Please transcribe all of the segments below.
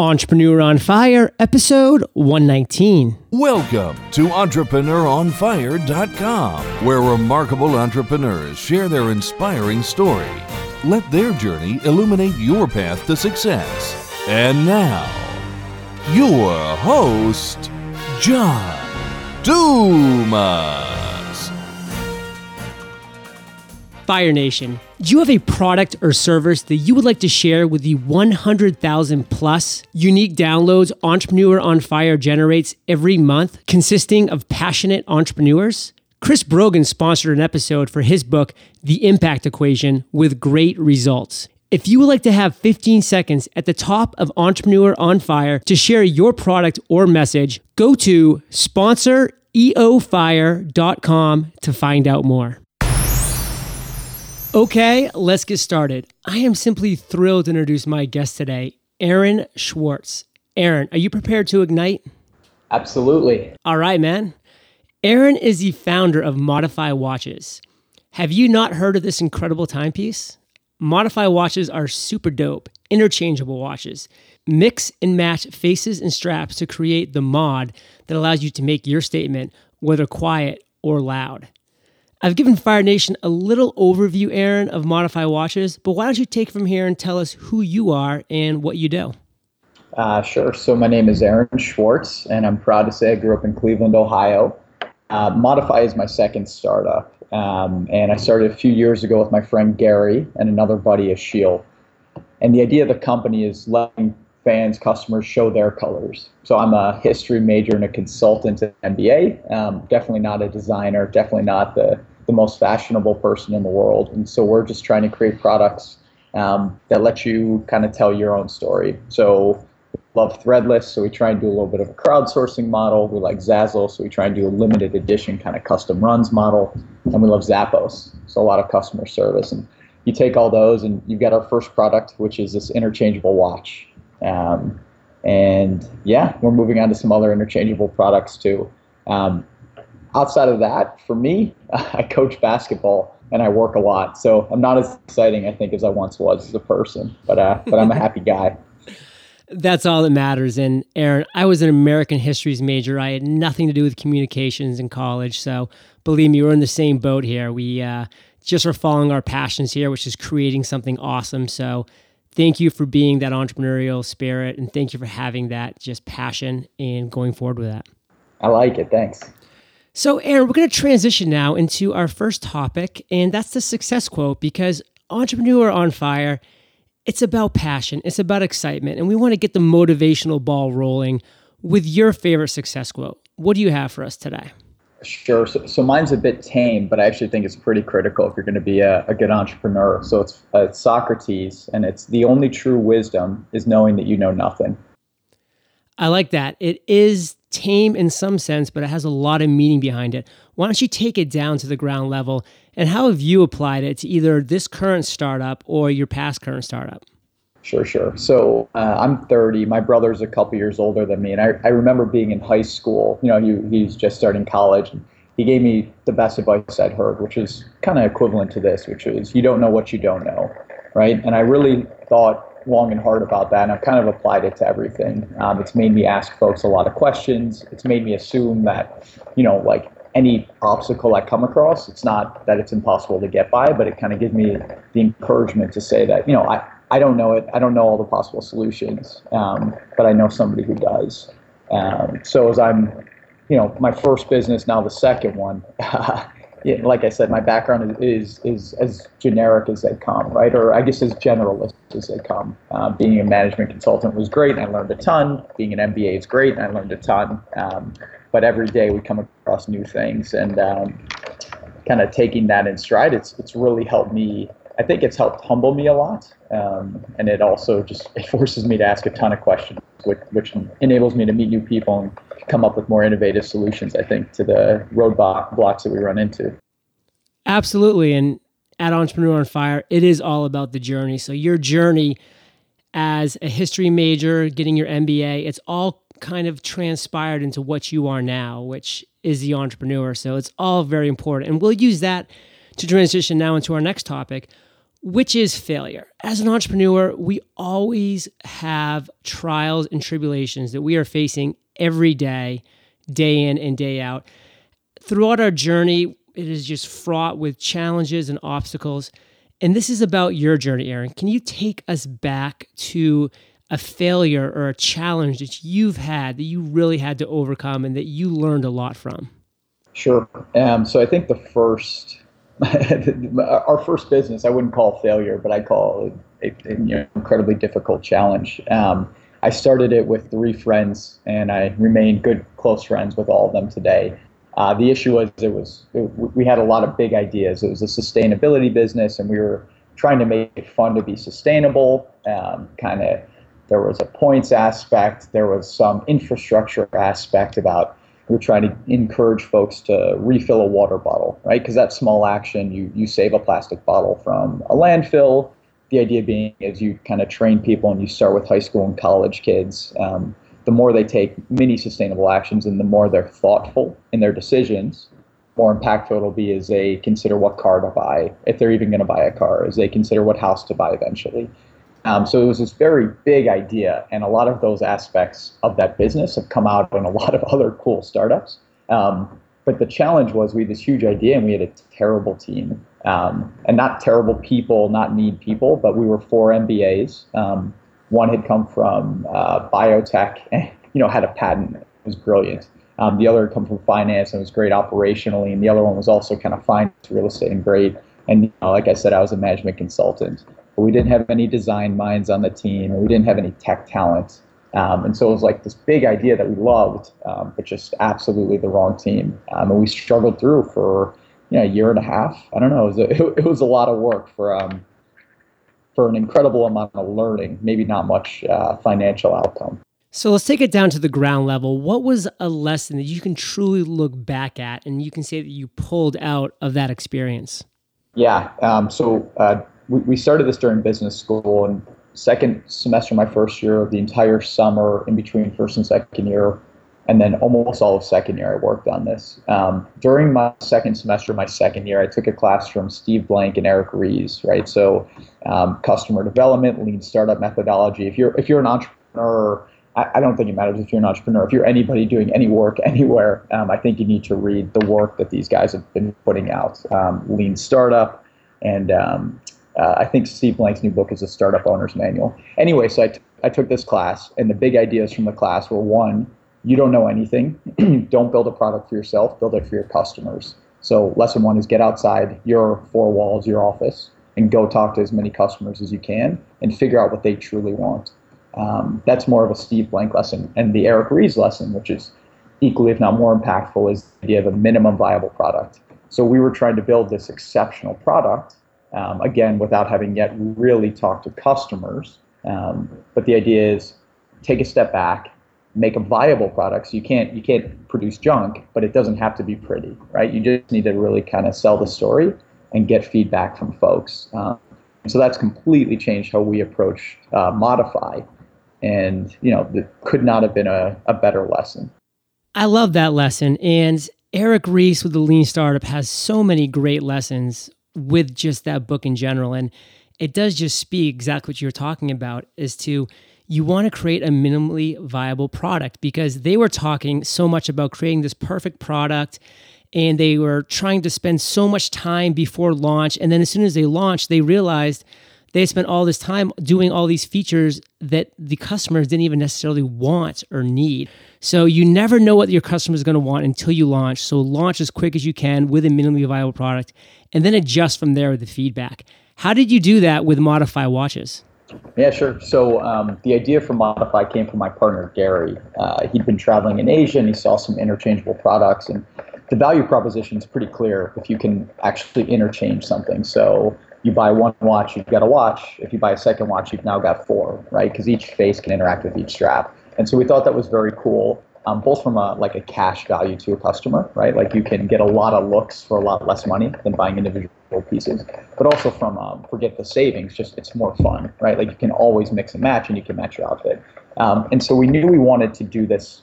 Entrepreneur on Fire, episode 119. Welcome to EntrepreneurOnFire.com, where remarkable entrepreneurs share their inspiring story. Let their journey illuminate your path to success. And now, your host, John Dumas. Fire Nation, do you have a product or service that you would like to share with the 100,000 plus unique downloads Entrepreneur on Fire generates every month, consisting of passionate entrepreneurs? Chris Brogan sponsored an episode for his book, The Impact Equation, with great results. If you would like to have 15 seconds at the top of Entrepreneur on Fire to share your product or message, go to sponsoreofire.com to find out more. Okay, let's get started. I am simply thrilled to introduce my guest today, Aaron Schwartz. Aaron, are you prepared to ignite? Absolutely. All right, man. Aaron is the founder of Modify Watches. Have you not heard of this incredible timepiece? Modify watches are super dope, interchangeable watches. Mix and match faces and straps to create the mod that allows you to make your statement, whether quiet or loud. I've given Fire Nation a little overview, Aaron, of Modify Watches, but why don't you take from here and tell us who you are and what you do? Uh, sure. So my name is Aaron Schwartz, and I'm proud to say I grew up in Cleveland, Ohio. Uh, Modify is my second startup, um, and I started a few years ago with my friend Gary and another buddy, Ashil. And the idea of the company is letting fans, customers show their colors. So I'm a history major and a consultant at MBA. Um, definitely not a designer. Definitely not the the most fashionable person in the world. And so we're just trying to create products um, that let you kind of tell your own story. So love Threadless, so we try and do a little bit of a crowdsourcing model. We like Zazzle, so we try and do a limited edition kind of custom runs model. And we love Zappos, so a lot of customer service. And you take all those, and you've got our first product, which is this interchangeable watch. Um, and yeah, we're moving on to some other interchangeable products too. Um, outside of that, for me, I coach basketball and I work a lot. So I'm not as exciting, I think, as I once was as a person, but uh, but I'm a happy guy. That's all that matters. And Aaron, I was an American histories major. I had nothing to do with communications in college. So believe me, we're in the same boat here. We uh, just are following our passions here, which is creating something awesome. So thank you for being that entrepreneurial spirit and thank you for having that just passion and going forward with that. I like it. Thanks. So, Aaron, we're going to transition now into our first topic, and that's the success quote because Entrepreneur on Fire, it's about passion, it's about excitement, and we want to get the motivational ball rolling with your favorite success quote. What do you have for us today? Sure. So, so mine's a bit tame, but I actually think it's pretty critical if you're going to be a, a good entrepreneur. So it's, uh, it's Socrates, and it's the only true wisdom is knowing that you know nothing. I like that. It is tame in some sense, but it has a lot of meaning behind it. Why don't you take it down to the ground level and how have you applied it to either this current startup or your past current startup? Sure, sure. So uh, I'm 30. My brother's a couple years older than me, and I, I remember being in high school. You know, he, he's just starting college. He gave me the best advice I'd heard, which is kind of equivalent to this, which is you don't know what you don't know, right? And I really thought long and hard about that, and I've kind of applied it to everything. Um, it's made me ask folks a lot of questions. It's made me assume that, you know, like any obstacle I come across, it's not that it's impossible to get by, but it kind of gives me the encouragement to say that, you know, I, I don't know it. I don't know all the possible solutions, um, but I know somebody who does. Um, so as I'm, you know, my first business, now the second one, yeah, like I said, my background is, is, is as generic as they come, right? Or I guess as generalist as they come. Uh, being a management consultant was great, and I learned a ton. Being an MBA is great, and I learned a ton. Um, but every day we come across new things, and um, kind of taking that in stride, it's it's really helped me. I think it's helped humble me a lot, um, and it also just it forces me to ask a ton of questions, which, which enables me to meet new people and come up with more innovative solutions, I think, to the roadblock blocks that we run into. Absolutely. And at Entrepreneur on Fire, it is all about the journey. So your journey as a history major, getting your MBA, it's all kind of transpired into what you are now, which is the entrepreneur. So it's all very important. And we'll use that to transition now into our next topic. Which is failure. As an entrepreneur, we always have trials and tribulations that we are facing every day, day in and day out. Throughout our journey, it is just fraught with challenges and obstacles. And this is about your journey, Aaron. Can you take us back to a failure or a challenge that you've had that you really had to overcome and that you learned a lot from? Sure. Um, so I think the first our first business, I wouldn't call failure, but I call it an you know, incredibly difficult challenge. Um, I started it with three friends, and I remain good, close friends with all of them today. Uh, the issue was it was it, we had a lot of big ideas. It was a sustainability business, and we were trying to make it fun to be sustainable. Um, kind of, there was a points aspect, there was some infrastructure aspect about we're trying to encourage folks to refill a water bottle, right? Because that small action, you you save a plastic bottle from a landfill. The idea being is you kind of train people, and you start with high school and college kids. Um, the more they take mini sustainable actions, and the more they're thoughtful in their decisions, more impactful it'll be as they consider what car to buy, if they're even going to buy a car, as they consider what house to buy eventually. Um, so it was this very big idea, and a lot of those aspects of that business have come out in a lot of other cool startups. Um, but the challenge was we had this huge idea, and we had a terrible team, um, and not terrible people, not need people, but we were four MBAs. Um, one had come from uh, biotech, and you know had a patent. It was brilliant. Um, the other had come from finance and was great operationally, and the other one was also kind of finance, real estate, and great. And you know, like I said, I was a management consultant we didn't have any design minds on the team, and we didn't have any tech talent. Um, and so it was like this big idea that we loved, um, but just absolutely the wrong team. Um, and we struggled through for you know a year and a half. I don't know. It was a, it was a lot of work for um, for an incredible amount of learning. Maybe not much uh, financial outcome. So let's take it down to the ground level. What was a lesson that you can truly look back at and you can say that you pulled out of that experience? Yeah. Um, so uh, we, we started this during business school and second semester my first year the entire summer in between first and second year and then almost all of second year i worked on this. Um, during my second semester my second year i took a class from steve blank and eric ries right? So um, customer development lean startup methodology. If you're if you're an entrepreneur I, I, don't think it matters if you're an entrepreneur. If you're anybody doing any work anywhere um, i think you need to read the work that these guys have been putting out. Um, lean startup and um, uh, I think Steve Blank's new book is a startup owner's manual. Anyway, so I, t- I took this class, and the big ideas from the class were one, you don't know anything. don't build a product for yourself, build it for your customers. So, lesson one is get outside your four walls, your office, and go talk to as many customers as you can and figure out what they truly want. Um, that's more of a Steve Blank lesson. And the Eric Ries lesson, which is equally, if not more impactful, is the idea of a minimum viable product. So, we were trying to build this exceptional product um, again, without having yet really talked to customers. Um, but the idea is take a step back, make a viable product. So you can't you can't produce junk, but it doesn't have to be pretty, right? You just need to really kind of sell the story and get feedback from folks. Um, so that's completely changed how we approach uh, Modify, and you know, could not have been a, a better lesson. I love that lesson, and Eric Ries with the Lean Startup has so many great lessons with just that book in general. And it does just speak exactly what you're talking about is to you want to create a minimally viable product because they were talking so much about creating this perfect product and they were trying to spend so much time before launch and then as soon as they launched they realized they spent all this time doing all these features that the customers didn't even necessarily want or need. So you never know what your customer is going to want until you launch. So launch as quick as you can with a minimally viable product and then adjust from there with the feedback. How did you do that with Modify watches? Yeah, sure. So um, the idea for Modify came from my partner Gary. Uh, he'd been traveling in Asia and he saw some interchangeable products, and the value proposition is pretty clear if you can actually interchange something. So you buy one watch, you've got a watch. If you buy a second watch, you've now got four, right? Because each face can interact with each strap. And so we thought that was very cool, um, both from a like a cash value to a customer, right? Like you can get a lot of looks for a lot less money than buying individual pieces, but also from um, forget the savings, just it's more fun, right? Like you can always mix and match, and you can match your outfit. Um, and so we knew we wanted to do this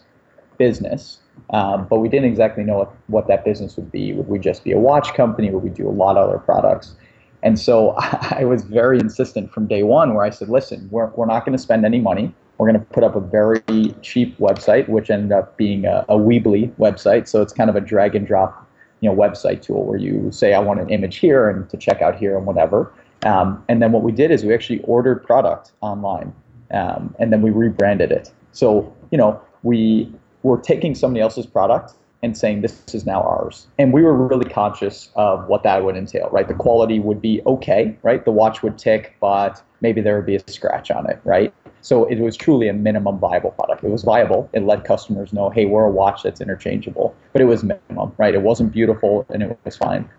business, um, but we didn't exactly know what, what that business would be. Would we just be a watch company? Would we do a lot of other products? And so I was very insistent from day one where I said, listen, we're, we're not going to spend any money. We're going to put up a very cheap website, which ended up being a, a Weebly website. So it's kind of a drag and drop you know, website tool where you say, I want an image here and to check out here and whatever. Um, and then what we did is we actually ordered product online um, and then we rebranded it. So, you know, we were taking somebody else's product and saying this is now ours. And we were really conscious of what that would entail, right? The quality would be okay, right? The watch would tick, but maybe there would be a scratch on it, right? So it was truly a minimum viable product. It was viable. It let customers know, hey, we're a watch that's interchangeable, but it was minimum, right? It wasn't beautiful and it was fine.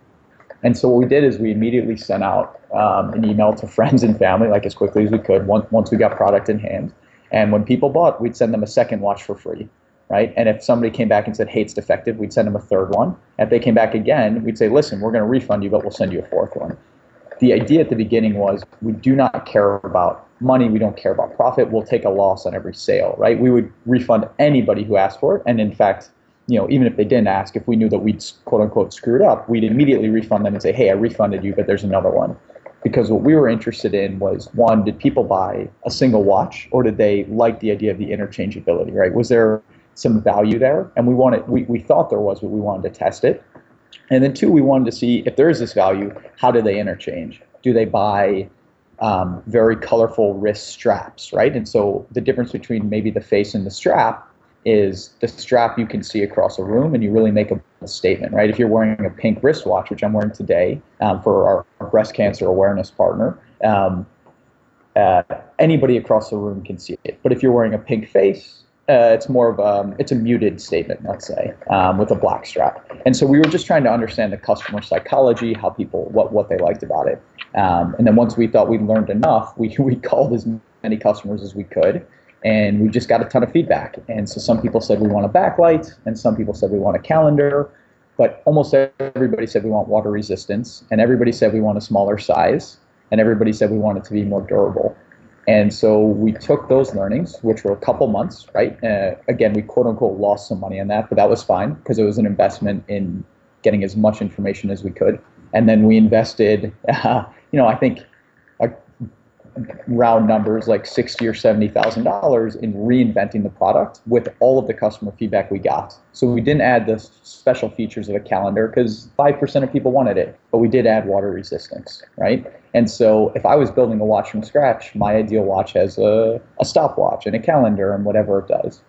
And so what we did is we immediately sent out um, an email to friends and family, like as quickly as we could, once, once we got product in hand. And when people bought, we'd send them a second watch for free, right? And if somebody came back and said, hey, it's defective, we'd send them a third one. If they came back again, we'd say, listen, we're going to refund you, but we'll send you a fourth one. The idea at the beginning was we do not care about money, we don't care about profit, we'll take a loss on every sale, right? We would refund anybody who asked for it. And in fact, you know, even if they didn't ask, if we knew that we'd quote unquote screwed up, we'd immediately refund them and say, hey, I refunded you, but there's another one. Because what we were interested in was one, did people buy a single watch or did they like the idea of the interchangeability, right? Was there some value there? And we wanted, we, we thought there was, but we wanted to test it. And then two, we wanted to see if there is this value, how do they interchange? Do they buy um, very colorful wrist straps, right? And so the difference between maybe the face and the strap is the strap you can see across a room and you really make a statement, right? If you're wearing a pink wristwatch, which I'm wearing today um, for our, breast cancer awareness partner, um, uh, anybody across the room can see it. But if you're wearing a pink face, uh, it's more of a, um, it's a muted statement, let's say, um, with a black strap. And so we were just trying to understand the customer psychology, how people, what, what they liked about it. Um, and then once we thought we'd learned enough, we, we called as many customers as we could and we just got a ton of feedback. And so some people said we want a backlight, and some people said we want a calendar, but almost everybody said we want water resistance, and everybody said we want a smaller size, and everybody said we want it to be more durable. And so we took those learnings, which were a couple months, right? Uh, again, we quote unquote lost some money on that, but that was fine because it was an investment in getting as much information as we could. And then we invested, uh, you know, I think round numbers like sixty or seventy thousand dollars in reinventing the product with all of the customer feedback we got. So we didn't add the special features of a calendar because five percent of people wanted it, but we did add water resistance, right? And so if I was building a watch from scratch, my ideal watch has a, a stopwatch and a calendar and whatever it does.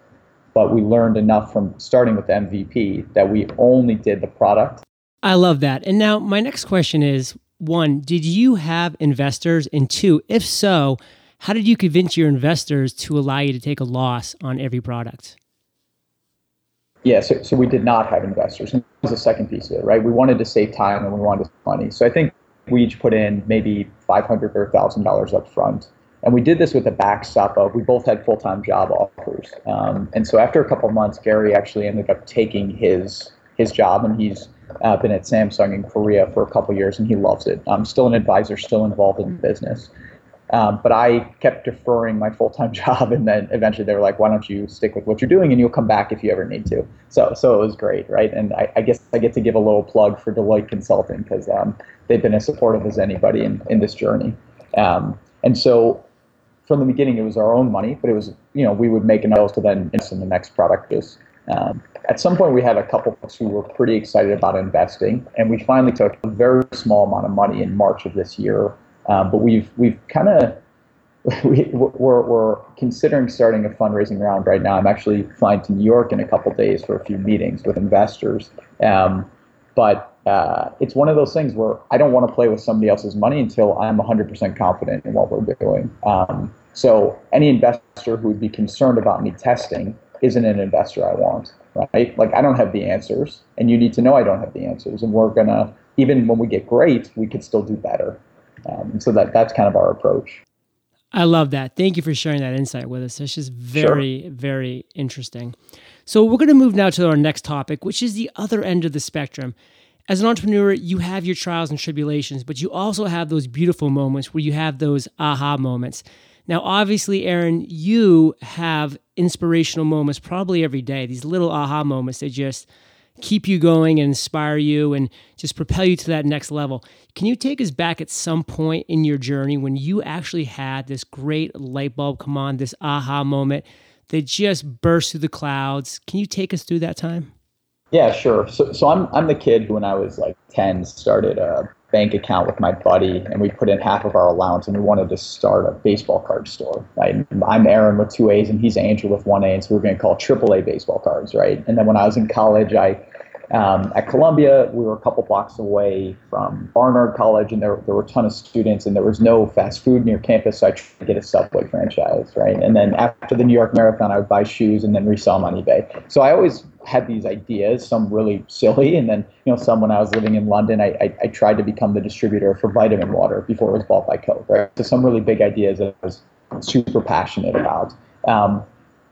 But we learned enough from starting with the MVP that we only did the product. I love that. And now my next question is one, did you have investors? And two, if so, how did you convince your investors to allow you to take a loss on every product? Yeah, so, so we did not have investors. That was the second piece of it, right? We wanted to save time and we wanted money. So I think we each put in maybe 500 or $1,000 up front. And we did this with a backstop of we both had full time job offers. Um, and so after a couple months, Gary actually ended up taking his his job and he's uh, been at Samsung in Korea for a couple years, and he loves it. I'm still an advisor, still involved in business. Um, but I kept deferring my full time job, and then eventually they were like, "Why don't you stick with what you're doing, and you'll come back if you ever need to." So, so it was great, right? And I, I guess I get to give a little plug for Deloitte Consulting because um, they've been as supportive as anybody in, in this journey. Um, and so, from the beginning, it was our own money, but it was you know we would make enough to then invest in the next product. Is um, at some point, we had a couple folks who were pretty excited about investing, and we finally took a very small amount of money in March of this year. Um, but we've we've kind of we, we're, we're considering starting a fundraising round right now. I'm actually flying to New York in a couple days for a few meetings with investors. Um, but uh, it's one of those things where I don't want to play with somebody else's money until I'm 100% confident in what we're doing. Um, so any investor who would be concerned about me testing isn't an investor I want, right? Like I don't have the answers, and you need to know I don't have the answers, and we're gonna even when we get great, we could still do better. Um, so that that's kind of our approach. I love that. Thank you for sharing that insight with us. It's just very, sure. very interesting. So we're going to move now to our next topic, which is the other end of the spectrum. As an entrepreneur, you have your trials and tribulations, but you also have those beautiful moments where you have those aha moments. Now, obviously, Aaron, you have inspirational moments probably every day, these little aha moments that just keep you going and inspire you and just propel you to that next level. Can you take us back at some point in your journey when you actually had this great light bulb come on, this aha moment that just burst through the clouds? Can you take us through that time? Yeah, sure. So, so I'm I'm the kid who, when I was like ten, started a bank account with my buddy, and we put in half of our allowance, and we wanted to start a baseball card store. Right? I'm Aaron with two A's, and he's Angel with one A, and so we we're going to call it AAA baseball cards, right? And then when I was in college, I um, at Columbia, we were a couple blocks away from Barnard College, and there, there were a ton of students, and there was no fast food near campus, so I tried to get a Subway franchise, right? And then after the New York Marathon, I would buy shoes and then resell them on eBay. So I always had these ideas, some really silly, and then you know some when I was living in London, I, I, I tried to become the distributor for vitamin water before it was bought by Coke, right? So some really big ideas that I was super passionate about. Um,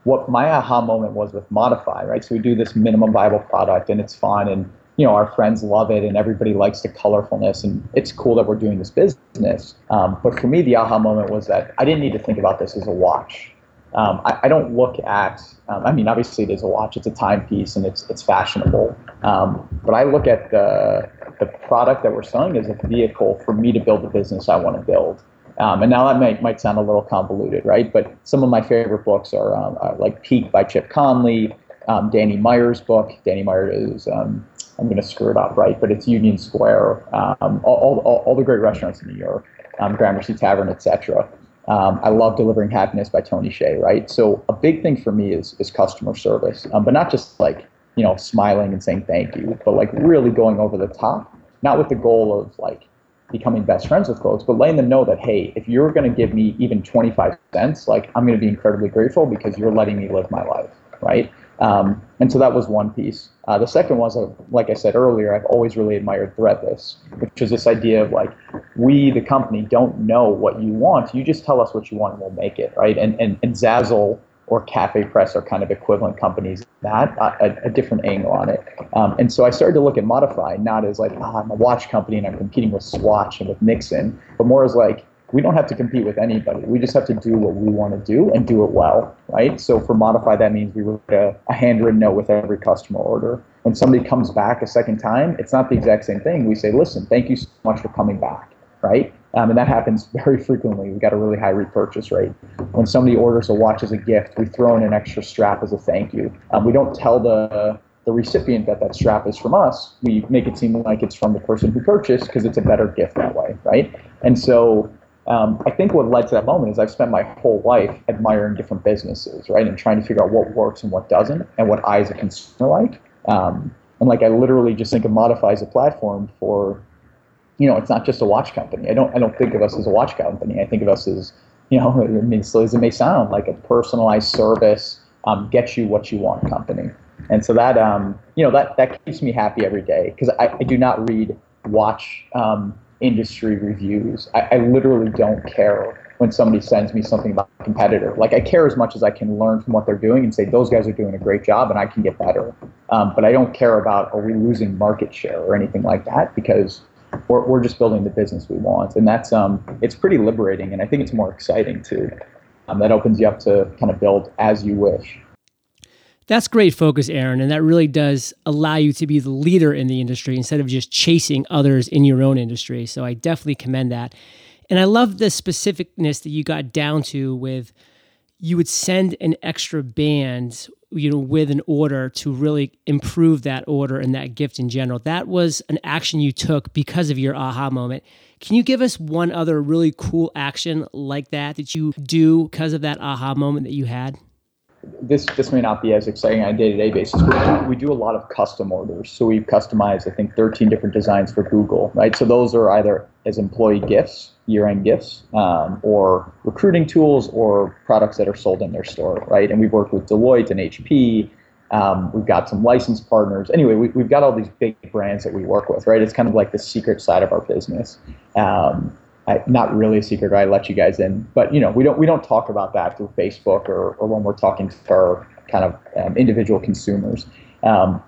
what my aha moment was with Modify, right? So we do this minimum viable product and it's fun and you know our friends love it and everybody likes the colorfulness and it's cool that we're doing this business. Um, but for me, the aha moment was that I didn't need to think about this as a watch. Um, I, I, don't look at. Um, I mean, obviously it is a watch; it's a timepiece and it's it's fashionable. Um, but I look at the the product that we're selling as a vehicle for me to build the business I want to build. Um, and now that might, might sound a little convoluted, right? But some of my favorite books are, um, are like Peak by Chip Conley, um, Danny Meyer's book. Danny Meyer is, um, I'm going to screw it up, right? But it's Union Square, um, all, all, all, the great restaurants in New York, um, Gramercy Tavern, etc. I love Delivering Happiness by Tony Hsieh, right? So a big thing for me is, is customer service, but not just like, you know, smiling and saying thank you, but like really going over the top, not with the goal of like, becoming best friends with folks, but letting them know that, hey, if you're going to give me even 25 cents, like I'm going to be incredibly grateful because you're letting me live my life, right? Um, and so that was one piece. Uh, the second was, uh, like I said earlier, I've always really admired Threadless, which is this idea of like, we, the company, don't know what you want. You just tell us what you want and we'll make it, right? And, and, and Zazzle or Cafe Press are kind of equivalent companies that a, a different angle on it. Um, and so I started to look at Modify not as like oh, I'm a watch company and I'm competing with Swatch and with Nixon, but more as like we don't have to compete with anybody. We just have to do what we want to do and do it well, right? So for Modify, that means we write a, a handwritten note with every customer order. When somebody comes back a second time, it's not the exact same thing. We say, listen, thank you so much for coming back, right? Um, and that happens very frequently. We've got a really high repurchase rate. When somebody orders a watch as a gift, we throw in an extra strap as a thank you. Um, we don't tell the the recipient that that strap is from us. We make it seem like it's from the person who purchased because it's a better gift that way, right? And so um, I think what led to that moment is I've spent my whole life admiring different businesses, right, and trying to figure out what works and what doesn't, and what I as a consumer like. Um, and like I literally just think of Modify as a platform for you know, it's not just a watch company. I don't I don't think of us as a watch company. I think of us as, you know, I mean, as it may sound, like a personalized service, um, get you what you want company. And so that um, you know, that that keeps me happy every day because I, I do not read watch um, industry reviews. I, I literally don't care when somebody sends me something about a competitor. Like I care as much as I can learn from what they're doing and say those guys are doing a great job and I can get better. Um, but I don't care about are we losing market share or anything like that because we're, we're just building the business we want. And that's, um, it's pretty liberating. And I think it's more exciting too. Um, that opens you up to kind of build as you wish. That's great focus, Aaron. And that really does allow you to be the leader in the industry instead of just chasing others in your own industry. So I definitely commend that. And I love the specificness that you got down to with you would send an extra band you know with an order to really improve that order and that gift in general. That was an action you took because of your aha moment. Can you give us one other really cool action like that that you do because of that aha moment that you had this this may not be as exciting on a day-to-day basis but we do a lot of custom orders so we've customized i think 13 different designs for google right so those are either as employee gifts year-end gifts um, or recruiting tools or products that are sold in their store, right? And we've worked with Deloitte and HP. Um, we've got some licensed partners. Anyway, we, have got all these big brands that we work with, right? It's kind of like the secret side of our business. Um, I, not really a secret. I let you guys in, but you know, we don't we don't talk about that through Facebook or, or when we're talking to our kind of um, individual consumers. Um,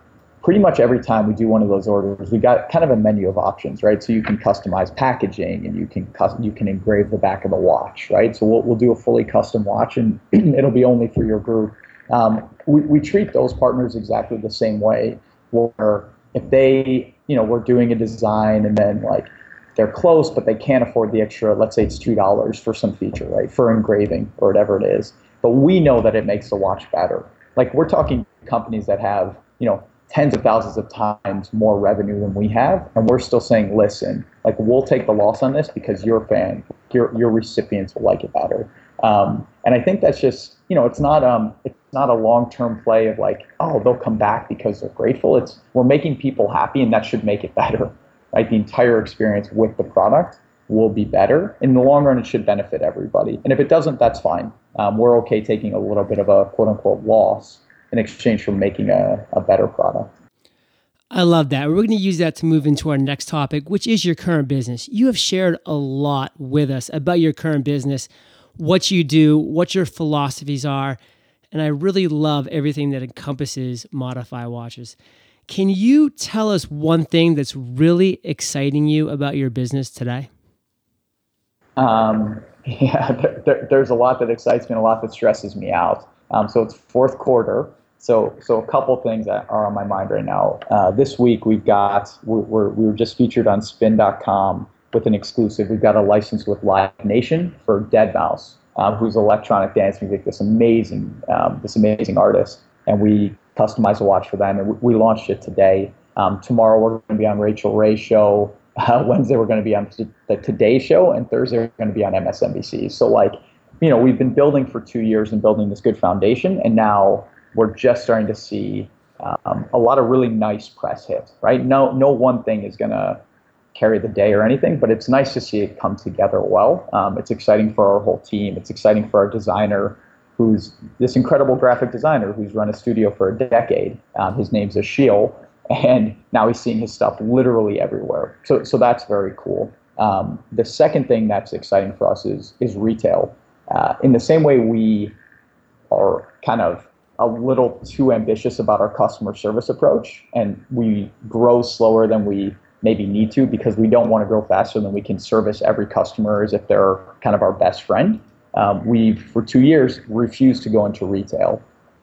pretty much every time we do one of those orders, we got kind of a menu of options, right? So you can customize packaging and you can you can engrave the back of the watch, right? So we'll, we'll do a fully custom watch and it'll be only for your group. Um, we, we treat those partners exactly the same way. where if they, you know, we're doing a design and then like they're close, but they can't afford the extra, let's say it's $2 for some feature, right? For engraving or whatever it is. But we know that it makes the watch better. Like we're talking companies that have, you know, tens of thousands of times more revenue than we have, and we're still saying, listen, like we'll take the loss on this because you're fan, your your recipients will like it better. Um, and I think that's just, you know, it's not um, it's not a long term play of like, oh, they'll come back because they're grateful. It's we're making people happy, and that should make it better, right? The entire experience with the product will be better. In the long run, it should benefit everybody. And if it doesn't, that's fine. Um, we're okay taking a little bit of a quote unquote loss in exchange for making a, a better product. I love that. We're going to use that to move into our next topic, which is your current business. You have shared a lot with us about your current business, what you do, what your philosophies are, and I really love everything that encompasses Modify Watches. Can you tell us one thing that's really exciting you about your business today? Um, yeah, there, there, there's a lot that excites me and a lot that stresses me out. Um, so it's fourth quarter. So, so a couple things that are on my mind right now. Uh, this week we've got we're, we're, we were just featured on Spin.com with an exclusive. We've got a license with Live Nation for deadmau5, um, who's electronic dance music. This amazing, um, this amazing artist, and we customized a watch for them, and we, we launched it today. Um, tomorrow we're going to be on Rachael Ray show. Uh, Wednesday we're going to be on the Today Show, and Thursday we're going to be on MSNBC. So like, you know, we've been building for two years and building this good foundation, and now we're just starting to see um, a lot of really nice press hits, right? No, no one thing is going to carry the day or anything, but it's nice to see it come together well. Um, it's exciting for our whole team. It's exciting for our designer, who's this incredible graphic designer who's run a studio for a decade. Um, his name's Ashil, and now he's seeing his stuff literally everywhere. So, so that's very cool. Um, the second thing that's exciting for us is is retail. Uh, in the same way we are kind of a little too ambitious about our customer service approach and we grow slower than we maybe need to because we don't want to grow faster than we can service every customer as if they're kind of our best friend. Um, we've, for two years, refused to go into retail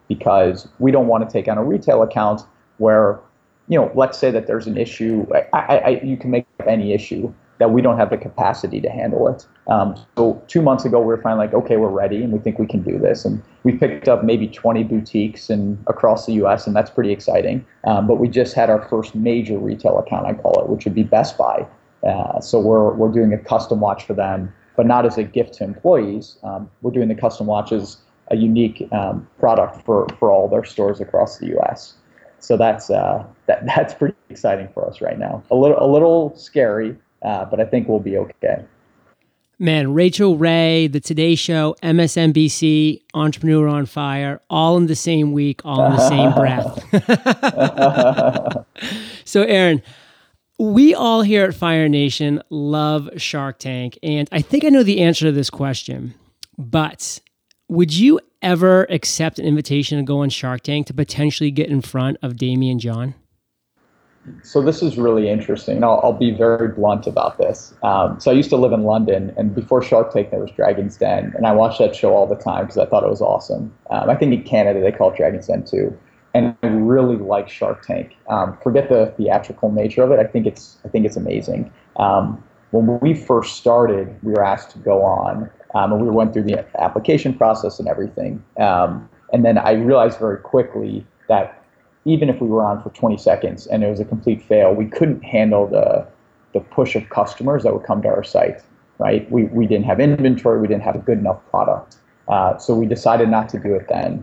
because we don't want to take on a retail account where, you know, let's say that there's an issue. I, I, you can make any issue that we don't have the capacity to handle it. Um, so two months ago, we were finally like, okay, we're ready, and we think we can do this. And we picked up maybe 20 boutiques and across the U.S., and that's pretty exciting. Um, but we just had our first major retail account, I call it, which would be Best Buy. Uh, so we're we're doing a custom watch for them, but not as a gift to employees. Um, we're doing the custom watches a unique um, product for for all their stores across the U.S. So that's uh, that that's pretty exciting for us right now. A little a little scary uh, but I think we'll be okay. Man, Rachael Ray, The Today Show, MSNBC, Entrepreneur on Fire, all in the same week, all in the same breath. so, Aaron, we all here at Fire Nation love Shark Tank, and I think I know the answer to this question. But would you ever accept an invitation to go on Shark Tank to potentially get in front of Daymond John? So this is really interesting. I'll, I'll be very blunt about this. Um, so I used to live in London, and before Shark Tank, there was Dragon's Den, and I watched that show all the time because I thought it was awesome. Um, I think in Canada they call it Dragon's Den too, and I really like Shark Tank. Um, forget the theatrical nature of it. I think it's I think it's amazing. Um, when we first started, we were asked to go on, um, and we went through the application process and everything. Um, and then I realized very quickly that even if we were on for 20 seconds and it was a complete fail, we couldn't handle the the push of customers that would come to our site. Right? We we didn't have inventory. We didn't have a good enough product. Uh, so we decided not to do it then.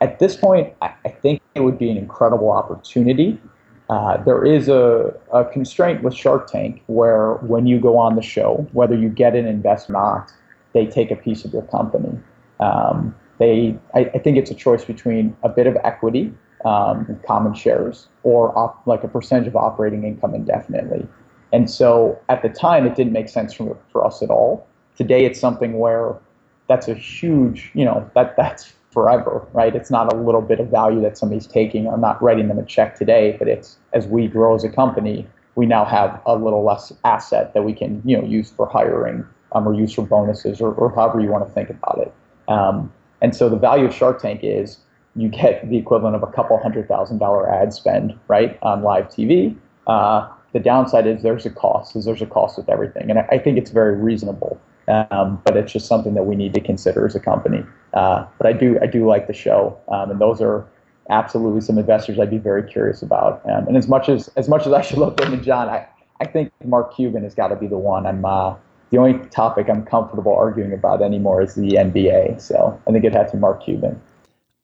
At this point, I, think it would be an incredible opportunity. Uh, there is a, a constraint with Shark Tank where when you go on the show, whether you get an investment or not, they take a piece of your company. Um, they, I, I think it's a choice between a bit of equity um, common shares or op- like a percentage of operating income indefinitely. And so at the time, it didn't make sense for, for us at all. Today, it's something where that's a huge, you know, that that's forever, right? It's not a little bit of value that somebody's taking. I'm not writing them a check today, but it's as we grow as a company, we now have a little less asset that we can, you know, use for hiring um, or use for bonuses or, or however you want to think about it. Um, and so the value of Shark Tank is you get the equivalent of a couple hundred thousand dollar ad spend, right, on live TV. Uh, the downside is there's a cost, is there's a cost with everything, and I, I think it's very reasonable. Um, but it's just something that we need to consider as a company. Uh, but I do I do like the show, um, and those are absolutely some investors I'd be very curious about. Um, and as much as as much as I should love Daymond John, I, I think Mark Cuban has got to be the one. I'm uh, the only topic I'm comfortable arguing about anymore is the NBA. So I think it has to be Mark Cuban.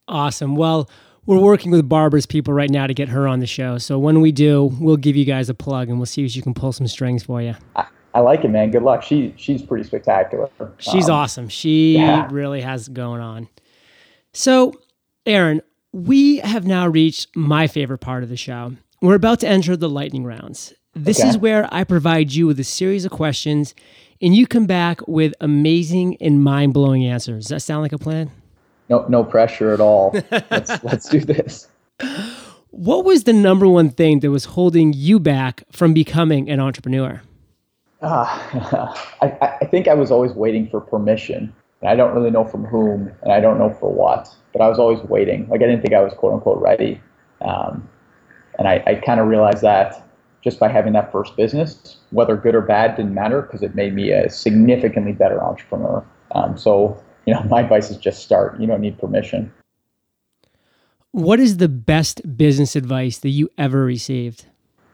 Awesome. Well, we're working with Barbara's people right now to get her on the show. So when we do, we'll give you guys a plug and we'll see if she can pull some strings for you. I, I like it, man. Good luck. She she's pretty spectacular. She's um, awesome. She yeah. really has going on. So, Aaron, we have now reached my favorite part of the show. We're about to enter the lightning rounds. This okay. is where I provide you with a series of questions and you come back with amazing and mind blowing answers. Does that sound like a plan? No, no pressure at all. let's, let's do this. What was the number one thing that was holding you back from becoming an entrepreneur? Uh, I, I think I was always waiting for permission. And I don't really know from whom, and I don't know for what, but I was always waiting. Like I didn't think I was quote unquote ready. Um, and I, I kind of realized that just by having that first business, whether good or bad didn't matter because it made me a significantly better entrepreneur. Um, so, you know, my advice is just start. You don't need permission. What is the best business advice that you ever received?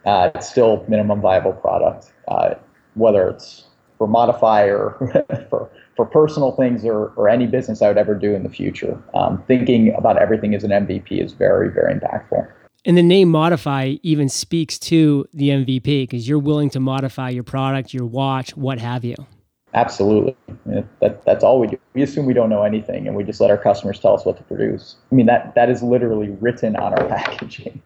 Uh, it's still minimum viable product, uh, whether it's for Modify or for for personal things or, or any business I would ever do in the future. Um, thinking about everything as an MVP is very, very impactful. And the name Modify even speaks to the MVP because you're willing to modify your product, your watch, what have you. Absolutely. That, that's all we do. We assume we don't know anything and we just let our customers tell us what to produce. I mean, that, that is literally written on our packaging.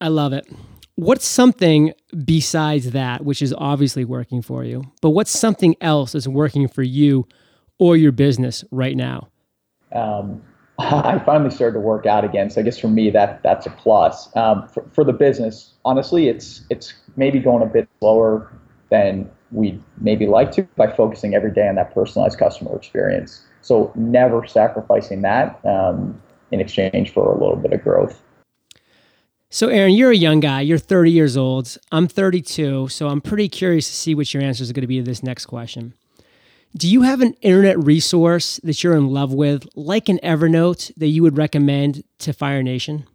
I love it what's something besides that, which is obviously working for you, but what's something else that's working for you or your business right now? Um, I finally started to work out again, so I guess for me that that's a plus. Um, for, for the business, honestly, it's it's maybe going a bit slower than we'd maybe like to by focusing every day on that personalized customer experience. So never sacrificing that um, in exchange for a little bit of growth. So, Aaron, you're a young guy. You're 30 years old. I'm 32. So, I'm pretty curious to see what your answers are going to be to this next question. Do you have an internet resource that you're in love with, like an Evernote, that you would recommend to Fire Nation?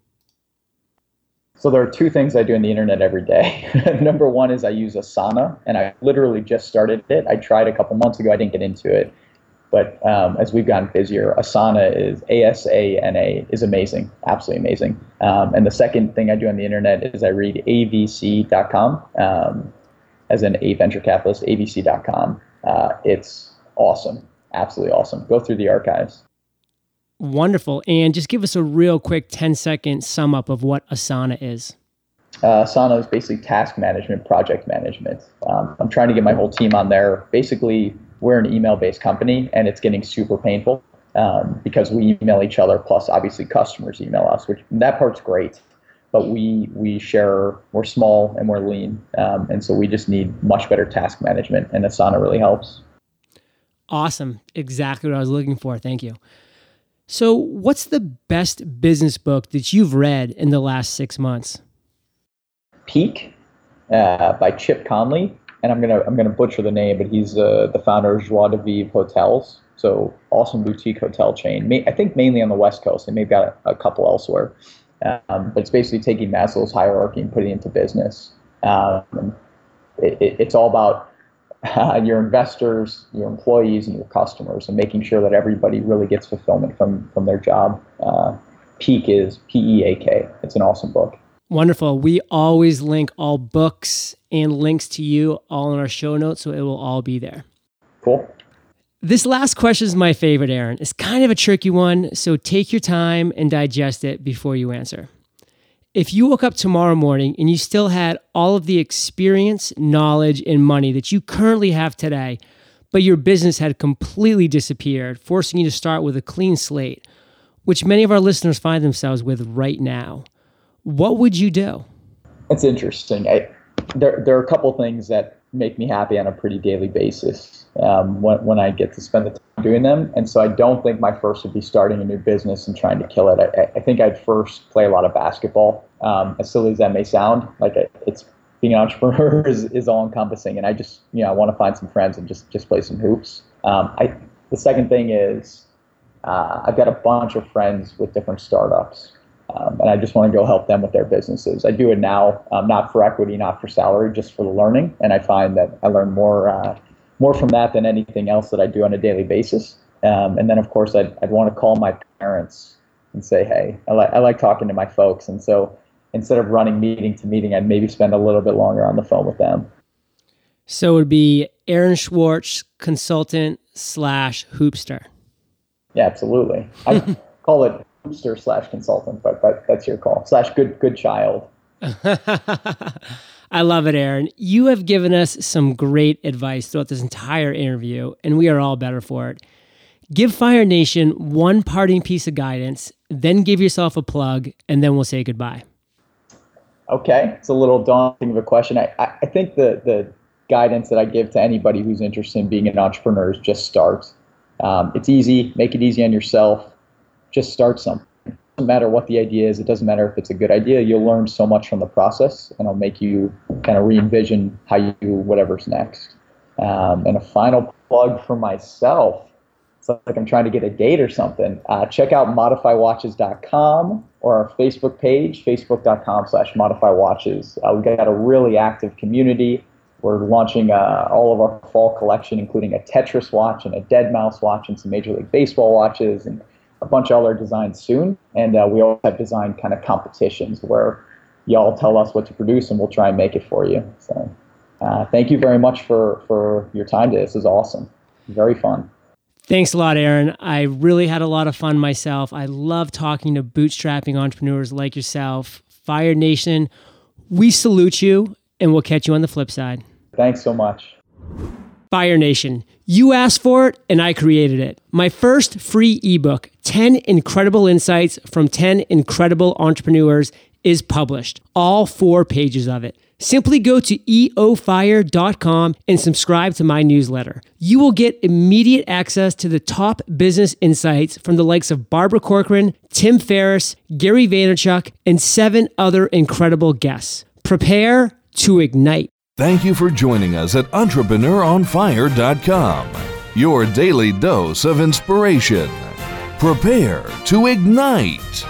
So, there are two things I do on the internet every day. Number one is I use Asana, and I literally just started it. I tried a couple months ago, I didn't get into it. But um, as we've gotten busier, Asana is A S A N A is amazing, absolutely amazing. Um, and the second thing I do on the internet is I read avc.com, um, as an A venture capitalist, avc.com. Uh, it's awesome, absolutely awesome. Go through the archives. Wonderful. And just give us a real quick 10 second sum up of what Asana is. Uh, Asana is basically task management, project management. Um, I'm trying to get my whole team on there. Basically, we're an email based company and it's getting super painful um, because we email each other plus obviously customers email us which that part's great but we we share we're small and we're lean um, and so we just need much better task management and asana really helps. Awesome. Exactly what i was looking for. Thank you. So what's the best business book that you've read in the last six months? Peak uh, by chip conley and I'm gonna I'm gonna butcher the name, but he's uh, the founder of Joie de Vivre Hotels. So awesome boutique hotel chain. I think mainly on the West Coast. They may have got a, a couple elsewhere, um, but it's basically taking Maslow's hierarchy and putting it into business. Um, it, it, it's all about uh, your investors, your employees, and your customers, and making sure that everybody really gets fulfillment from from their job. Uh, Peak is P E A K. It's an awesome book. Wonderful. We always link all books and links to you all in our show notes, so it will all be there. Cool. This last question is my favorite, Aaron. It's kind of a tricky one, so take your time and digest it before you answer. If you woke up tomorrow morning and you still had all of the experience, knowledge, and money that you currently have today, but your business had completely disappeared, forcing you to start with a clean slate, which many of our listeners find themselves with right now, what would you do? That's interesting. I, there, there are a couple things that make me happy on a pretty daily basis um, when, when I get to spend the time doing them. And so I don't think my first would be starting a new business and trying to kill it. I, I think I'd first play a lot of basketball. Um, as silly as that may sound, like it's being an entrepreneur is, is all encompassing. And I just, you know, I want to find some friends and just, just play some hoops. Um, I, the second thing is uh, I've got a bunch of friends with different startups. Um, and I just want to go help them with their businesses. I do it now, um, not for equity, not for salary, just for the learning. And I find that I learn more, uh, more from that than anything else that I do on a daily basis. Um, and then, of course, I'd, I'd want to call my parents and say, hey, I, like I like talking to my folks. And so instead of running meeting to meeting, I'd maybe spend a little bit longer on the phone with them. So it would be Aaron Schwartz, consultant slash hoopster. Yeah, absolutely. I call it hoopster slash consultant, but that, that's your call. Slash good good child. I love it, Aaron. You have given us some great advice throughout this entire interview, and we are all better for it. Give Fire Nation one parting piece of guidance, then give yourself a plug, and then we'll say goodbye. Okay, it's a little daunting of a question. I, I think the, the guidance that I give to anybody who's interested in being an entrepreneur is just start. Um, it's easy, make it easy on yourself. Just start something. Doesn't matter what the idea is, it doesn't matter if it's a good idea. You'll learn so much from the process, and it'll make you kind of re envision how you do whatever's next. Um, and a final plug for myself it's like I'm trying to get a date or something. Uh, check out modifywatches.com or our Facebook page, facebook.com slash modifywatches. Uh, we've got a really active community. We're launching uh, all of our fall collection, including a Tetris watch and a deadmau5 watch and some Major League Baseball watches and a bunch of other designs soon. And uh, we also have design kind of competitions where y'all tell us what to produce and we'll try and make it for you. So uh, thank you very much for, for your time today. This is awesome. Very fun. Thanks a lot, Aaron. I really had a lot of fun myself. I love talking to bootstrapping entrepreneurs like yourself. Fire Nation, we salute you and we'll catch you on the flip side. Thanks so much. Fire Nation, you asked for it and I created it. My first free ebook, 10 Incredible Insights from 10 Incredible Entrepreneurs, is published. All four pages of it. Simply go to eofire.com and subscribe to my newsletter. You will get immediate access to the top business insights from the likes of Barbara Corcoran, Tim Ferriss, Gary Vaynerchuk, and seven other incredible guests. Prepare to ignite. Thank you for joining us at entrepreneuronfire.com, your daily dose of inspiration. Prepare to ignite.